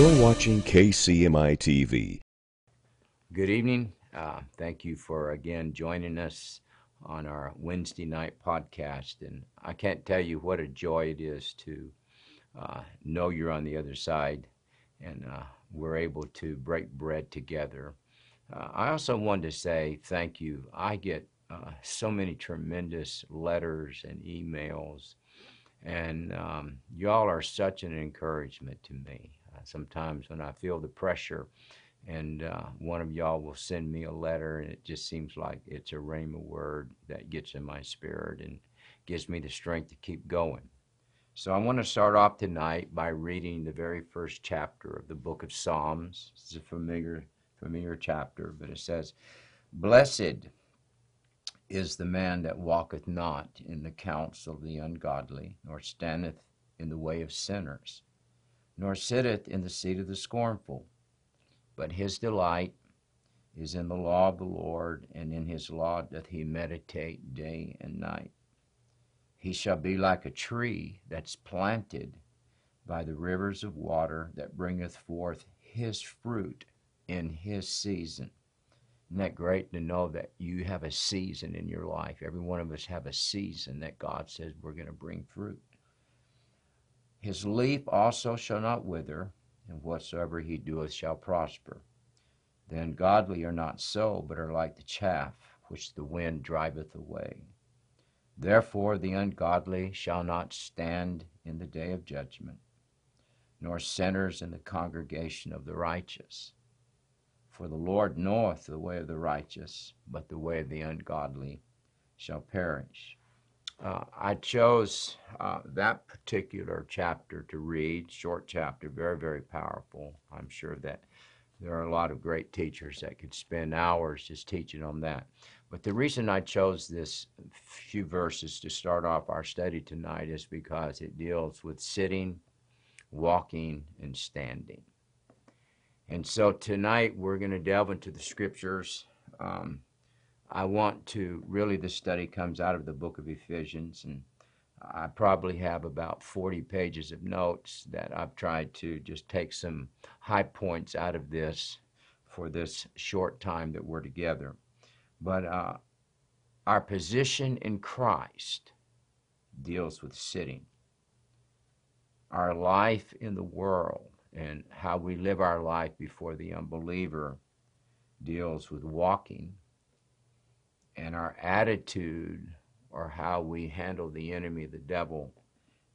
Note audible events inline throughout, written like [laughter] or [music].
You're watching KCMI TV. Good evening. Uh, thank you for again joining us on our Wednesday night podcast. And I can't tell you what a joy it is to uh, know you're on the other side and uh, we're able to break bread together. Uh, I also wanted to say thank you. I get uh, so many tremendous letters and emails, and um, y'all are such an encouragement to me. Sometimes when I feel the pressure, and uh, one of y'all will send me a letter, and it just seems like it's a rhema word that gets in my spirit and gives me the strength to keep going. So I want to start off tonight by reading the very first chapter of the book of Psalms. It's a familiar, familiar chapter, but it says, Blessed is the man that walketh not in the counsel of the ungodly, nor standeth in the way of sinners, nor sitteth in the seat of the scornful. But his delight is in the law of the Lord, and in his law doth he meditate day and night. He shall be like a tree that's planted by the rivers of water that bringeth forth his fruit in his season. Isn't that great to know that you have a season in your life? Every one of us have a season that God says we're going to bring fruit. His leaf also shall not wither, and whatsoever he doeth shall prosper. The ungodly are not so, but are like the chaff which the wind driveth away. Therefore the ungodly shall not stand in the day of judgment, nor sinners in the congregation of the righteous. For the Lord knoweth the way of the righteous, but the way of the ungodly shall perish. Uh, I chose uh, that particular chapter to read, short chapter, very, very powerful. I'm sure that there are a lot of great teachers that could spend hours just teaching on that. But the reason I chose this few verses to start off our study tonight is because it deals with sitting, walking, and standing. And so tonight we're going to delve into the scriptures. Um, I want to really, the study comes out of the book of Ephesians, and I probably have about 40 pages of notes that I've tried to just take some high points out of this for this short time that we're together. But uh, our position in Christ deals with sitting. Our life in the world and how we live our life before the unbeliever deals with walking. And our attitude or how we handle the enemy, the devil,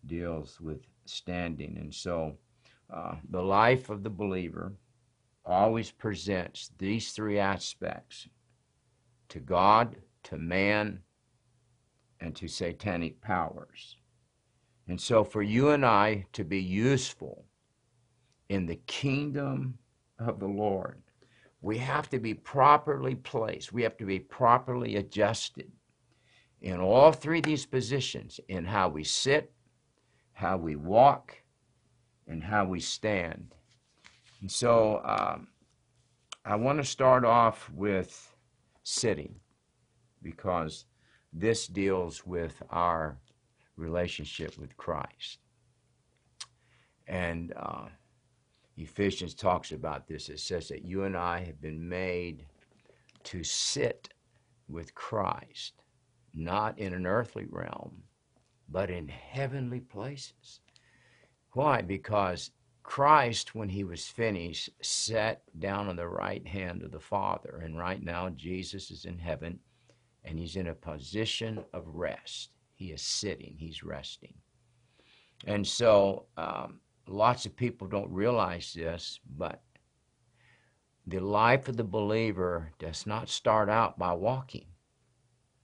deals with standing. And so uh, the life of the believer always presents these three aspects to God, to man, and to satanic powers. And so, for you and I to be useful in the kingdom of the Lord, we have to be properly placed. We have to be properly adjusted in all three of these positions in how we sit, how we walk, and how we stand. And so, um, I want to start off with sitting because this deals with our relationship with Christ. And uh, Ephesians talks about this. It says that you and I have been made to sit with Christ, not in an earthly realm, but in heavenly places. Why? Because Christ, when he was finished, sat down on the right hand of the Father. And right now, Jesus is in heaven and he's in a position of rest. He is sitting, he's resting. And so, um, lots of people don't realize this, but the life of the believer does not start out by walking,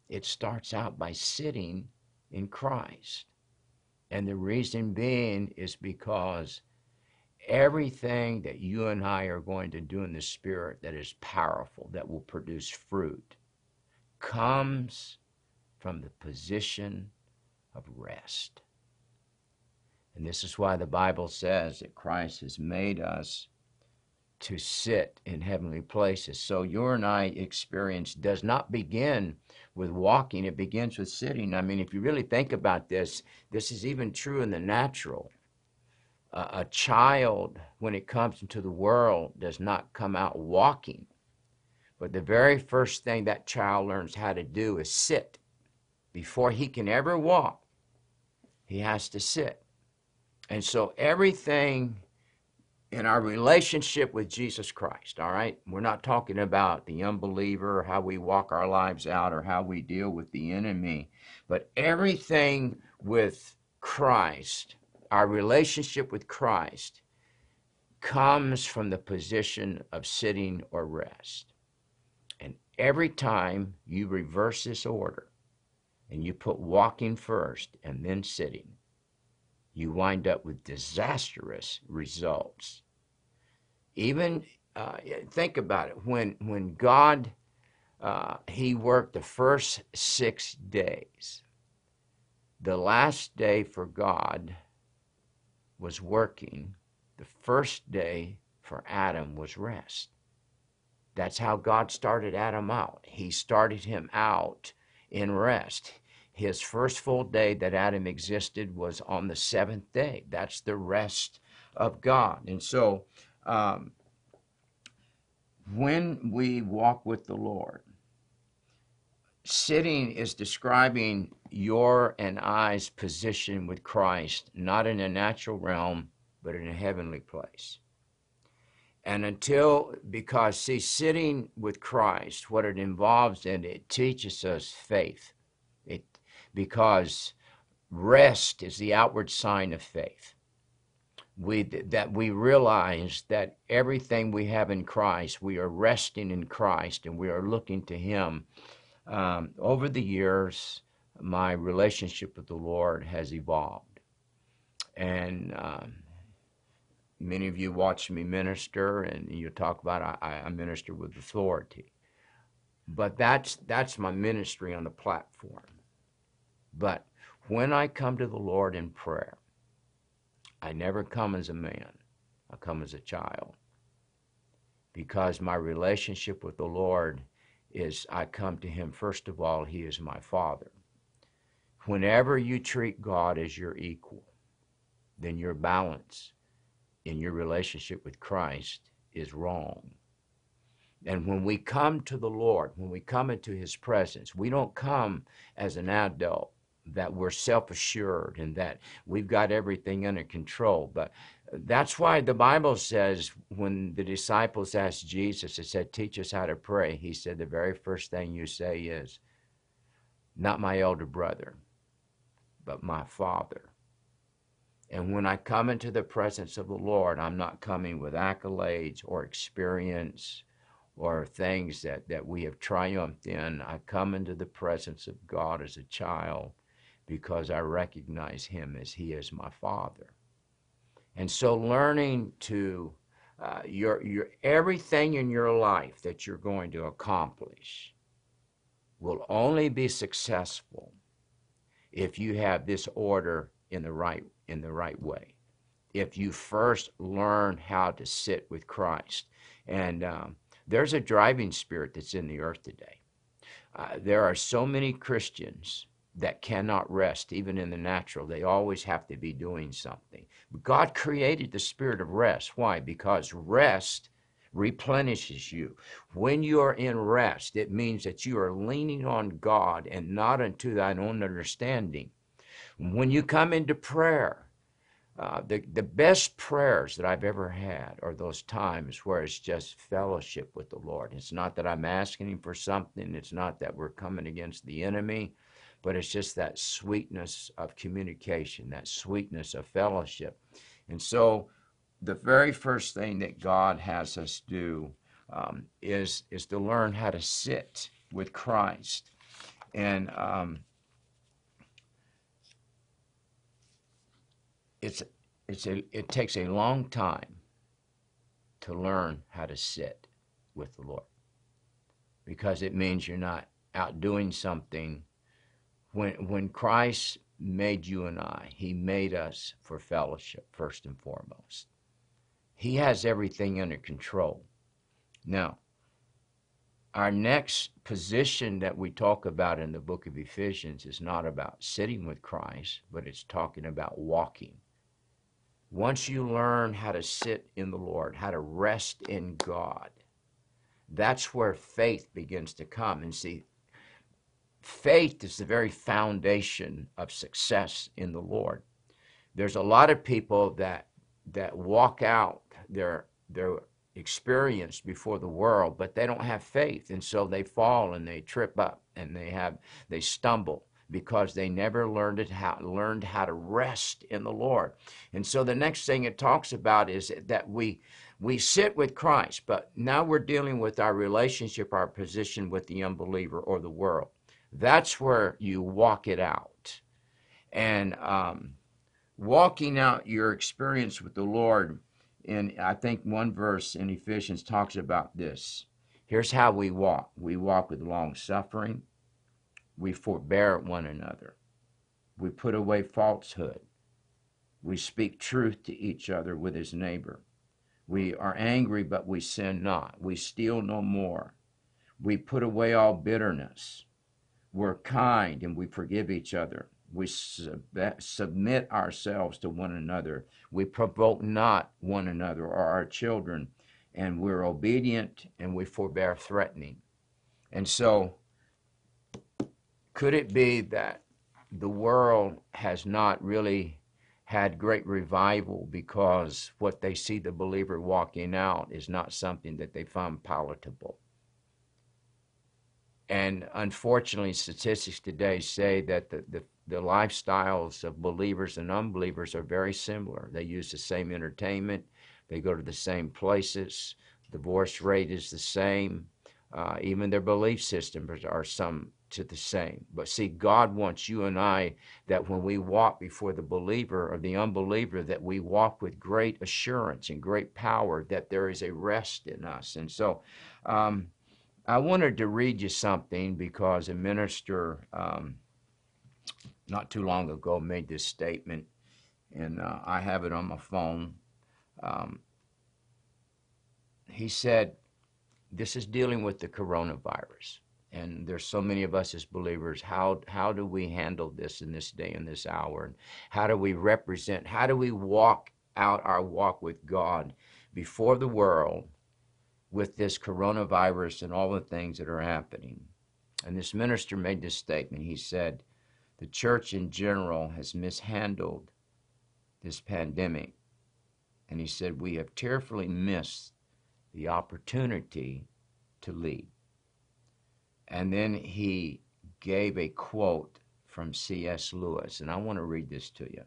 it starts out by sitting in Christ. And the reason being is because everything that you and I are going to do in the Spirit that is powerful, that will produce fruit, comes from the position of rest. And this is why the Bible says that Christ has made us to sit in heavenly places. So your and I experience does not begin with walking, it begins with sitting. I mean, if you really think about this, this is even true in the natural a, a child, when it comes into the world, does not come out walking. But the very first thing that child learns how to do is sit. Before he can ever walk, he has to sit. And so everything in our relationship with Jesus Christ, all right? We're not talking about the unbeliever, how we walk our lives out, or how we deal with the enemy, but everything with Christ, our relationship with Christ, comes from the position of sitting or rest. And every time you reverse this order and you put walking first and then sitting, you wind up with disastrous results. Even uh, think about it when when God uh, he worked the first six days. The last day for God was working. The first day for Adam was rest. That's how God started Adam out. He started him out in rest. His first full day that Adam existed was on the seventh day. That's the rest of God. And so, um, when we walk with the Lord, sitting is describing your and I's position with Christ, not in a natural realm, but in a heavenly place. And until, because see, sitting with Christ, what it involves and it teaches us faith because rest is the outward sign of faith. We, that we realize that everything we have in Christ, we are resting in Christ and we are looking to Him. Um, over the years, my relationship with the Lord has evolved. And um, many of you watch me minister and you talk about I, I minister with authority. But that's, that's my ministry on the platform. But when I come to the Lord in prayer, I never come as a man, I come as a child. Because my relationship with the Lord is I come to Him, first of all, He is my Father. Whenever you treat God as your equal, then your balance in your relationship with Christ is wrong. And when we come to the Lord, when we come into His presence, we don't come as an adult that we're self assured and that we've got everything under control. But that's why the Bible says when the disciples asked Jesus, it said, Teach us how to pray. He said, The very first thing you say is, Not my elder brother, but my father. And when I come into the presence of the Lord, I'm not coming with accolades or experience or things that, that we have triumphed in. I come into the presence of God as a child because I recognize him as he is my father. And so learning to uh, your, your everything in your life that you're going to accomplish will only be successful if you have this order in the right in the right way. If you first learn how to sit with Christ, and um, there's a driving spirit that's in the earth today. Uh, there are so many Christians that cannot rest, even in the natural. They always have to be doing something. God created the spirit of rest. Why? Because rest replenishes you. When you are in rest, it means that you are leaning on God and not unto thine own understanding. When you come into prayer, uh, the, the best prayers that I've ever had are those times where it's just fellowship with the Lord. It's not that I'm asking Him for something, it's not that we're coming against the enemy but it's just that sweetness of communication, that sweetness of fellowship. And so, the very first thing that God has us do um, is is to learn how to sit with Christ, and um, it's it's a it takes a long time to learn how to sit with the Lord because it means you're not out doing something when when Christ made you and I, he made us for fellowship first and foremost. He has everything under control. Now, our next position that we talk about in the book of Ephesians is not about sitting with Christ, but it's talking about walking. once you learn how to sit in the Lord, how to rest in God, that's where faith begins to come. And see, faith is the very foundation of success in the Lord. There's a lot of people that that walk out their their experience before the world, but they don't have faith, and so they fall and they trip up and they have they stumble because they never learned it how learned how to rest in the Lord. And so the next thing it talks about is that we we sit with Christ, but now we're dealing with our relationship, our position with the unbeliever or the world. That's where you walk it out. And um, walking out your experience with the Lord, in I think one verse in Ephesians talks about this. Here's how we walk we walk with long suffering, we forbear one another. We put away falsehood. We speak truth to each other with his neighbor. We are angry, but we sin not. We steal no more. We put away all bitterness. We're kind and we forgive each other. We sub- submit ourselves to one another. We provoke not one another or our children. And we're obedient and we forbear threatening. And so could it be that the world has not really had great revival because what they see the believer walking out is not something that they find palatable? And unfortunately, statistics today say that the, the, the, lifestyles of believers and unbelievers are very similar. They use the same entertainment, they go to the same places, divorce rate is the same, uh, even their belief systems are some to the same. But see, God wants you and I that when we walk before the believer or the unbeliever, that we walk with great assurance and great power, that there is a rest in us. And so um, I wanted to read you something because a minister um, not too long ago made this statement, and uh, I have it on my phone. Um, he said, This is dealing with the coronavirus and there's so many of us as believers how how do we handle this in this day and this hour and how do we represent how do we walk out our walk with God before the world with this coronavirus and all the things that are happening and this minister made this statement he said the church in general has mishandled this pandemic and he said we have tearfully missed the opportunity to lead and then he gave a quote from C.S. Lewis, and I want to read this to you.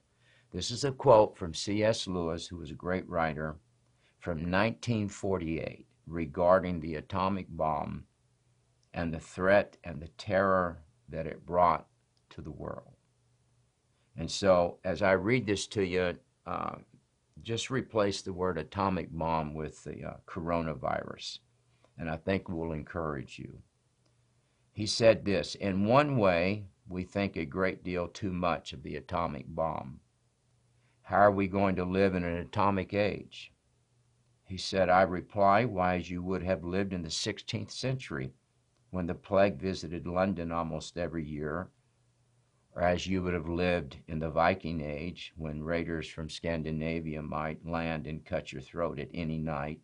This is a quote from C.S. Lewis, who was a great writer, from 1948 regarding the atomic bomb and the threat and the terror that it brought to the world. And so, as I read this to you, uh, just replace the word atomic bomb with the uh, coronavirus, and I think we'll encourage you. He said this In one way, we think a great deal too much of the atomic bomb. How are we going to live in an atomic age? He said, I reply, why, as you would have lived in the 16th century when the plague visited London almost every year, or as you would have lived in the Viking Age when raiders from Scandinavia might land and cut your throat at any night,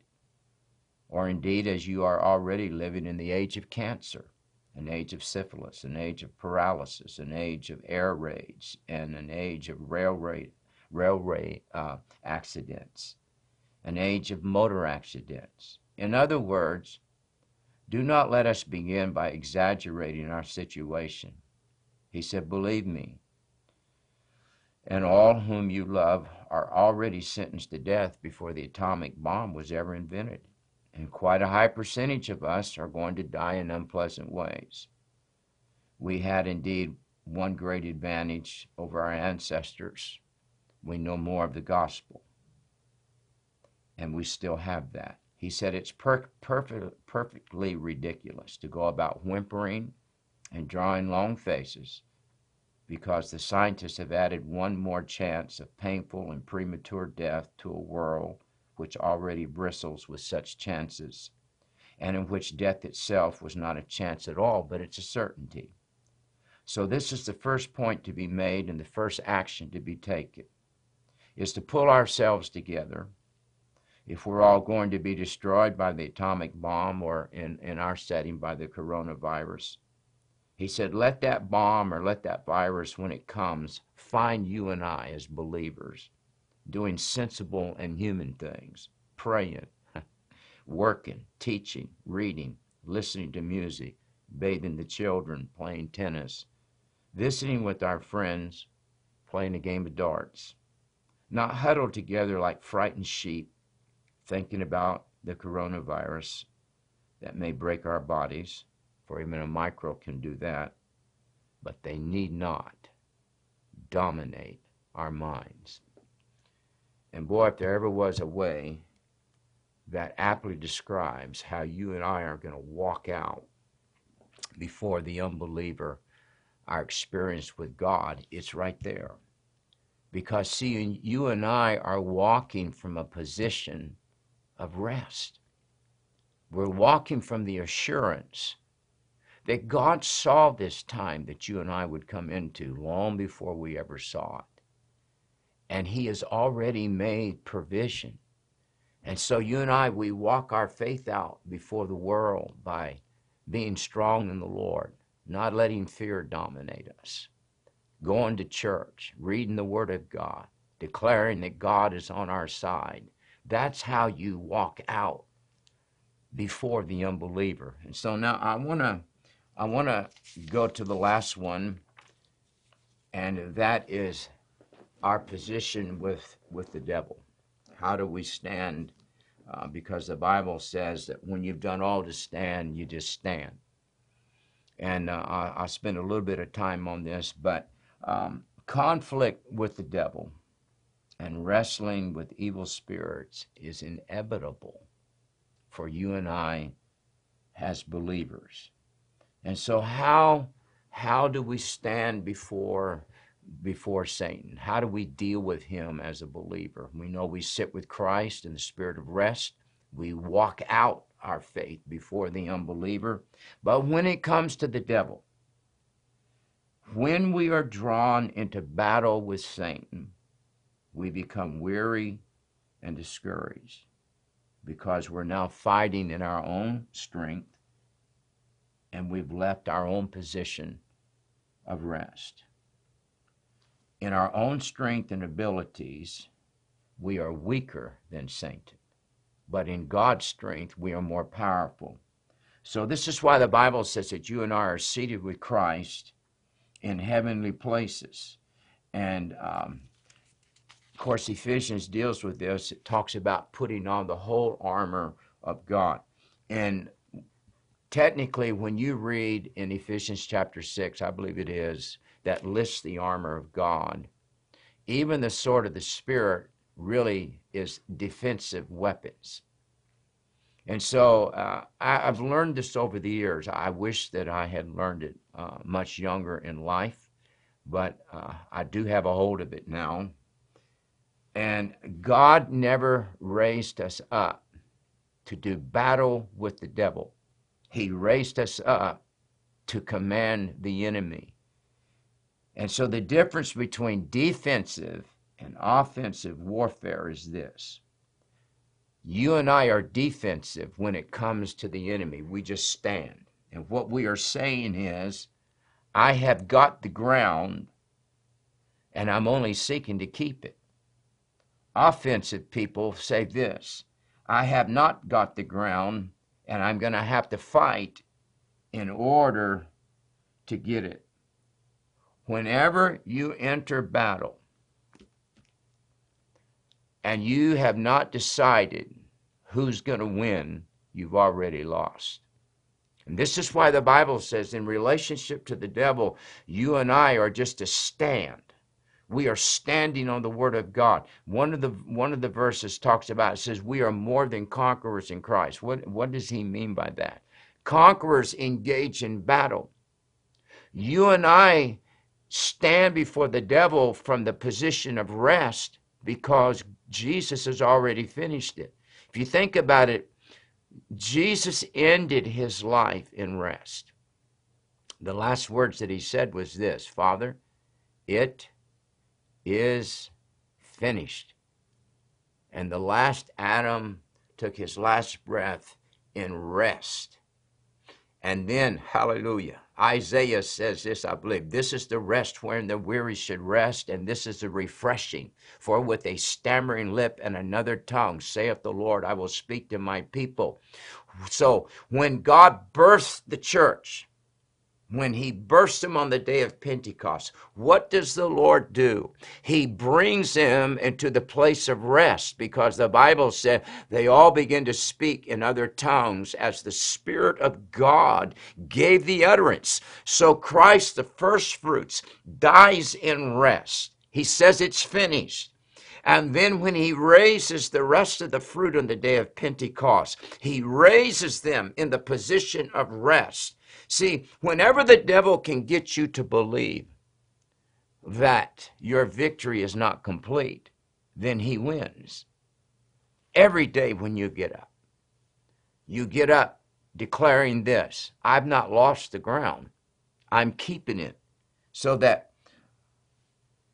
or indeed as you are already living in the age of cancer an age of syphilis, an age of paralysis, an age of air raids, and an age of railway, railway uh, accidents, an age of motor accidents. In other words, do not let us begin by exaggerating our situation. He said, Believe me, and all whom you love are already sentenced to death before the atomic bomb was ever invented and quite a high percentage of us are going to die in unpleasant ways. We had indeed one great advantage over our ancestors. We know more of the gospel. And we still have that. He said it's per- perfect, perfectly ridiculous to go about whimpering and drawing long faces because the scientists have added one more chance of painful and premature death to a world which already bristles with such chances, and in which death itself was not a chance at all, but it's a certainty. So, this is the first point to be made and the first action to be taken. is to pull ourselves together. If we're all going to be destroyed by the atomic bomb or in, in our setting by the coronavirus, he said, let that bomb or let that virus, when it comes, find you and I as believers doing sensible and human things, praying, [laughs] working, teaching, reading, listening to music, bathing the children, playing tennis, visiting with our friends, playing a game of darts, not huddled together like frightened sheep, thinking about the coronavirus that may break our bodies, for even a micro can do that, but they need not dominate our minds. And boy, if there ever was a way that aptly describes how you and I are going to walk out before the unbeliever our experience with God, it's right there. Because, see, you and I are walking from a position of rest. We're walking from the assurance that God saw this time that you and I would come into long before we ever saw it. And He has already made provision. And so you and I, we walk our faith out before the world by being strong in the Lord, not letting fear dominate us, going to church, reading the Word of God, declaring that God is on our side. That's how you walk out before the unbeliever. And so now I want to I want to go to the last one and that is our position with with the devil. How do we stand? Uh, because the Bible says that when you've done all to stand, you just stand. And uh, I, I spent a little bit of time on this, but um, conflict with the devil and wrestling with evil spirits is inevitable for you and I as believers. And so how how do we stand before before Satan? How do we deal with him as a believer? We know we sit with Christ in the spirit of rest. We walk out our faith before the unbeliever. But when it comes to the devil, when we are drawn into battle with Satan, we become weary and discouraged because we're now fighting in our own strength and we've left our own position of rest in our own strength and abilities, we are weaker than Satan. But in God's strength, we are more powerful. So, this is why the Bible says that you and I are seated with Christ in heavenly places. And um, course, Ephesians deals with this. It talks about putting on the whole armor of God. And technically, when you read in Ephesians chapter 6, I believe it is, that lists the armor of God. Even the sword of the Spirit really is defensive weapons. And so uh, I, have learned this over the years. I wish that I had learned it uh, much younger in life, but uh, I do have a hold of it now. And God never raised us up to do battle with the devil, He raised us up to command the enemy. And so the difference between defensive and offensive warfare is this. You and I are defensive when it comes to the enemy. We just stand. And what we are saying is, I have got the ground and I'm only seeking to keep it. Offensive people say this I have not got the ground and I'm going to have to fight in order to get it whenever you enter battle and you have not decided who's going to win, you've already lost. And this is why the Bible says, in relationship to the devil, you and I are just a stand. We are standing on the Word of God. One of the one of the verses talks about it says we are more than conquerors in Christ. What what does he mean by that? Conquerors engage in battle. You and I stand before the devil from the position of rest because Jesus has already finished it. If you think about it, Jesus ended his life in rest. The last words that he said was this Father, it is finished. And the last Adam took his last breath in rest. And then, hallelujah, Isaiah says this, I believe. This is the rest wherein the weary should rest, and this is the refreshing. For with a stammering lip and another tongue, saith the Lord, I will speak to my people. So when God birthed the church, when he bursts them on the day of Pentecost, what does the Lord do? He brings them into the place of rest because the Bible said they all begin to speak in other tongues as the Spirit of God gave the utterance. So Christ, the first fruits, dies in rest. He says it's finished. And then when he raises the rest of the fruit on the day of Pentecost, he raises them in the position of rest. See, whenever the devil can get you to believe that your victory is not complete, then he wins. Every day when you get up, you get up declaring this I've not lost the ground, I'm keeping it. So that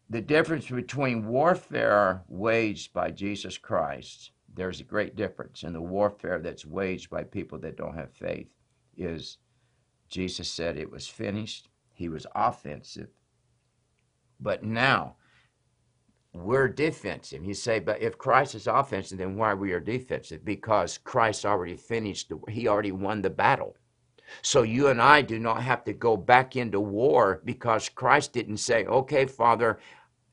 the difference between warfare waged by Jesus Christ, there's a great difference, and the warfare that's waged by people that don't have faith is Jesus said it was finished. He was offensive. But now we're defensive. You say, but if Christ is offensive, then why we are defensive? Because Christ already finished, the, he already won the battle. So you and I do not have to go back into war because Christ didn't say, okay, Father,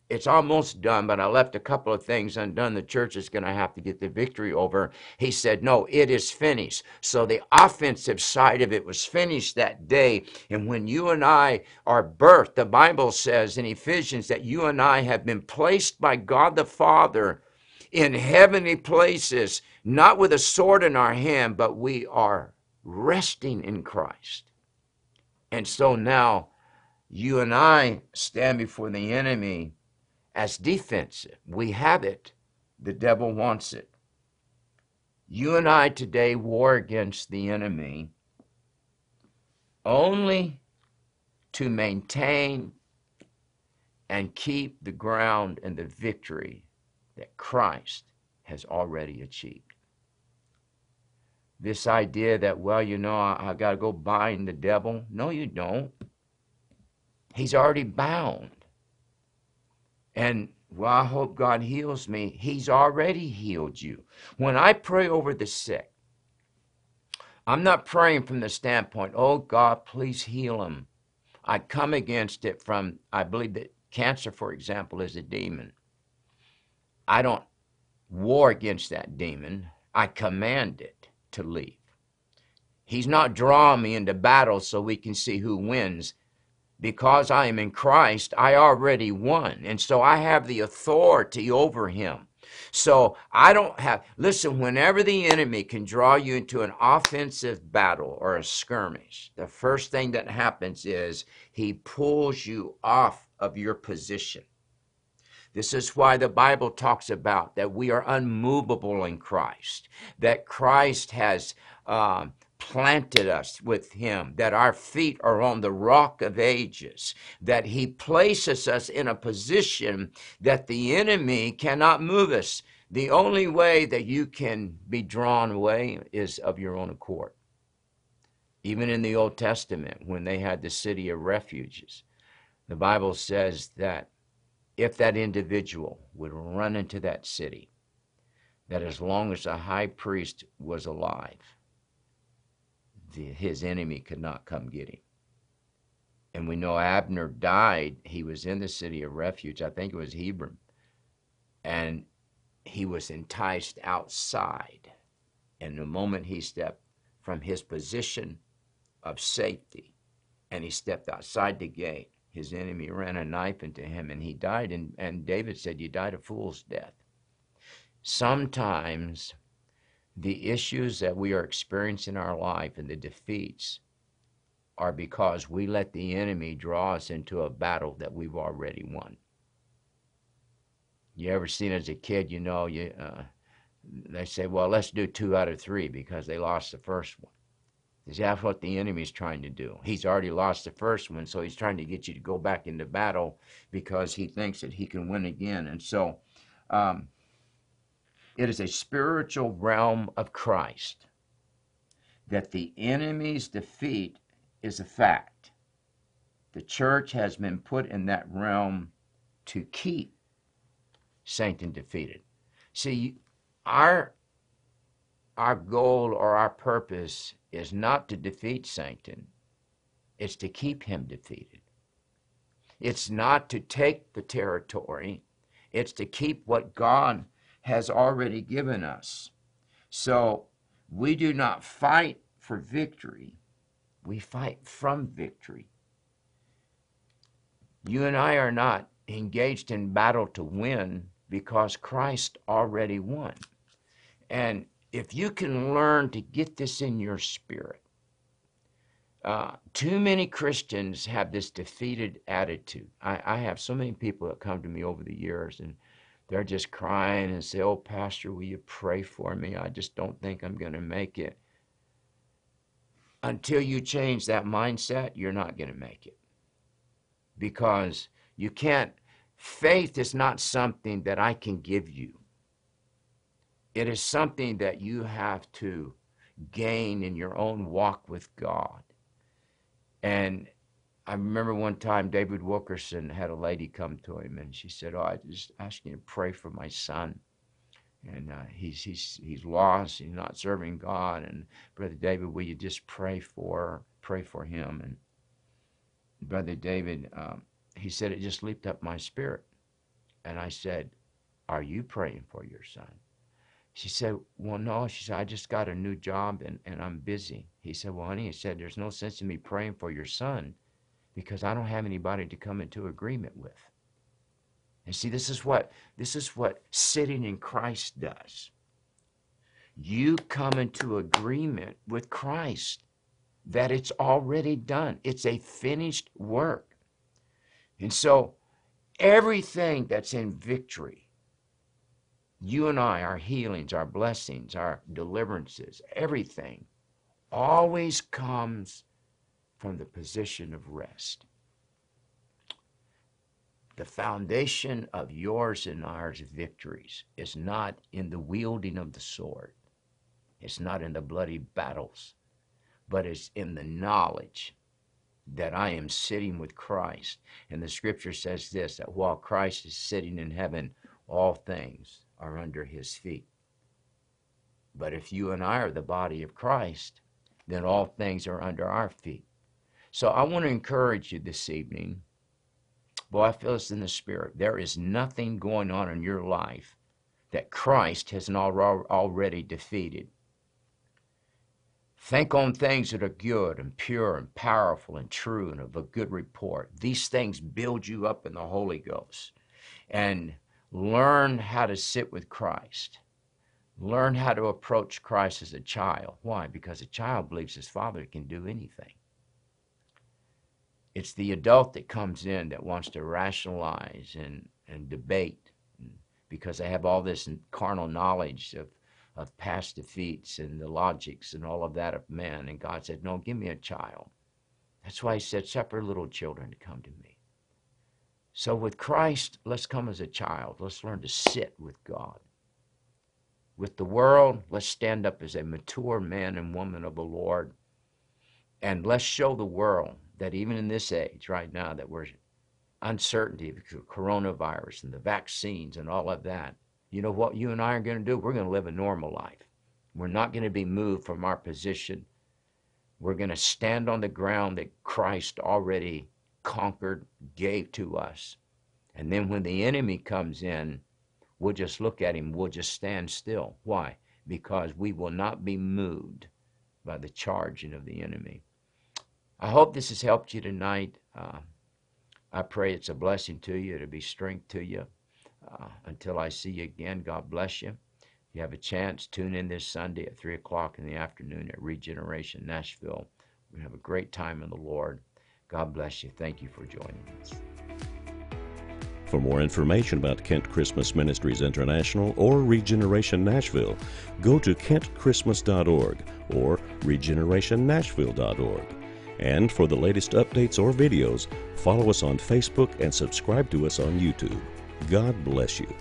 it's almost done, but I left a couple of things undone. The church is going to have to get the victory over. He said, No, it is finished. So the offensive side of it was finished that day. And when you and I are birthed, the Bible says in Ephesians that you and I have been placed by God the Father in heavenly places, not with a sword in our hand, but we are resting in Christ. And so now you and I stand before the enemy as defensive. We have it, the devil wants it. You and I today war against the enemy only to maintain and keep the ground and the victory that Christ has already achieved. This idea that, well, you know, I, I got to go bind the devil. No, you don't. He's already bound. And well, I hope God heals me. He's already healed you. When I pray over the sick, I'm not praying from the standpoint, oh God, please heal him. I come against it from, I believe that cancer, for example, is a demon. I don't war against that demon, I command it to leave. He's not drawing me into battle so we can see who wins because I am in Christ, I already won. And so I have the authority over him. So I don't have, listen, whenever the enemy can draw you into an offensive battle or a skirmish, the first thing that happens is he pulls you off of your position. This is why the Bible talks about that we are unmovable in Christ, that Christ has um, planted us with him, that our feet are on the rock of ages, that he places us in a position that the enemy cannot move us. The only way that you can be drawn away is of your own accord. Even in the Old Testament, when they had the city of refuges, the Bible says that if that individual would run into that city, that as long as the high priest was alive, the, his enemy could not come get him. And we know Abner died. He was in the city of refuge. I think it was Hebron. And he was enticed outside. And the moment he stepped from his position of safety and he stepped outside the gate, his enemy ran a knife into him and he died. And, and David said, You died a fool's death. Sometimes the issues that we are experiencing in our life and the defeats are because we let the enemy draw us into a battle that we've already won. You ever seen as a kid, you know, you uh, they say, well, let's do two out of three because they lost the first one. That's what the enemy's trying to do. He's already lost the first one, so he's trying to get you to go back into battle because he thinks that he can win again. And so Um, it is a spiritual realm of Christ that the enemy's defeat is a fact. The church has been put in that realm to keep Satan defeated. See, our our goal or our purpose is not to defeat Satan, it's to keep him defeated. It's not to take the territory, it's to keep what God has already given us. So we do not fight for victory, we fight from victory. You and I are not engaged in battle to win because Christ already won. And if you can learn to get this in your spirit, uh, too many Christians have this defeated attitude. I, I have so many people that come to me over the years and they're just crying and say, Oh, Pastor, will you pray for me? I just don't think I'm going to make it. Until you change that mindset, you're not going to make it. Because you can't, faith is not something that I can give you. It is something that you have to gain in your own walk with God. And I remember one time David Wilkerson had a lady come to him and she said, Oh, I just ask you to pray for my son. And uh, he's, he's, he's lost, he's not serving God. And Brother David, will you just pray for, pray for him? And Brother David, um, he said, it just leaped up my spirit. And I said, Are you praying for your son? She said, Well, no. She said, I just got a new job and, and I'm busy. He said, Well, honey, he said, There's no sense in me praying for your son because I don't have anybody to come into agreement with. And see, this is what this is what sitting in Christ does. You come into agreement with Christ that it's already done. It's a finished work. And so everything that's in victory you and I, our healings, our blessings, our deliverances, everything always comes from the position of rest. The foundation of yours and ours victories is not in the wielding of the sword. It's not in the bloody battles, but it's in the knowledge that I am sitting with Christ. And the scripture says this that while Christ is sitting in heaven, all things are under his feet. But if you and I are the body of Christ, then all things are under our feet. So I want to encourage you this evening. Boy, I feel this in the spirit. There is nothing going on in your life that Christ has not already defeated. Think on things that are good and pure and powerful and true and of a good report. These things build you up in the Holy Ghost. And Learn how to sit with Christ. Learn how to approach Christ as a child. Why? Because a child believes his father can do anything. It's the adult that comes in that wants to rationalize and, and debate because they have all this carnal knowledge of, of past defeats and the logics and all of that of men. And God said, No, give me a child. That's why He said, Suffer little children to come to me. So with Christ, let's come as a child. Let's learn to sit with God. With the world, let's stand up as a mature man and woman of the Lord. And let's show the world that even in this age right now that we're uncertainty of coronavirus and the vaccines and all of that. You know what you and I are going to do? We're going to live a normal life. We're not going to be moved from our position. We're going to stand on the ground that Christ already conquered, gave to us. And then when the enemy comes in, we'll just look at him, we'll just stand still. Why? Because we will not be moved by the charging of the enemy. I hope this has helped you tonight. Uh, I pray it's a blessing to you, to be strength to you. Uh, until I see you again, God bless you. If you have a chance, tune in this Sunday at 3 o'clock in the afternoon at Regeneration Nashville. We have a great time in the Lord. God bless you. Thank you for joining us. For more information about Kent Christmas Ministries International or Regeneration Nashville, go to kentchristmas.org or regenerationnashville.org. And for the latest updates or videos, follow us on Facebook and subscribe to us on YouTube. God bless you.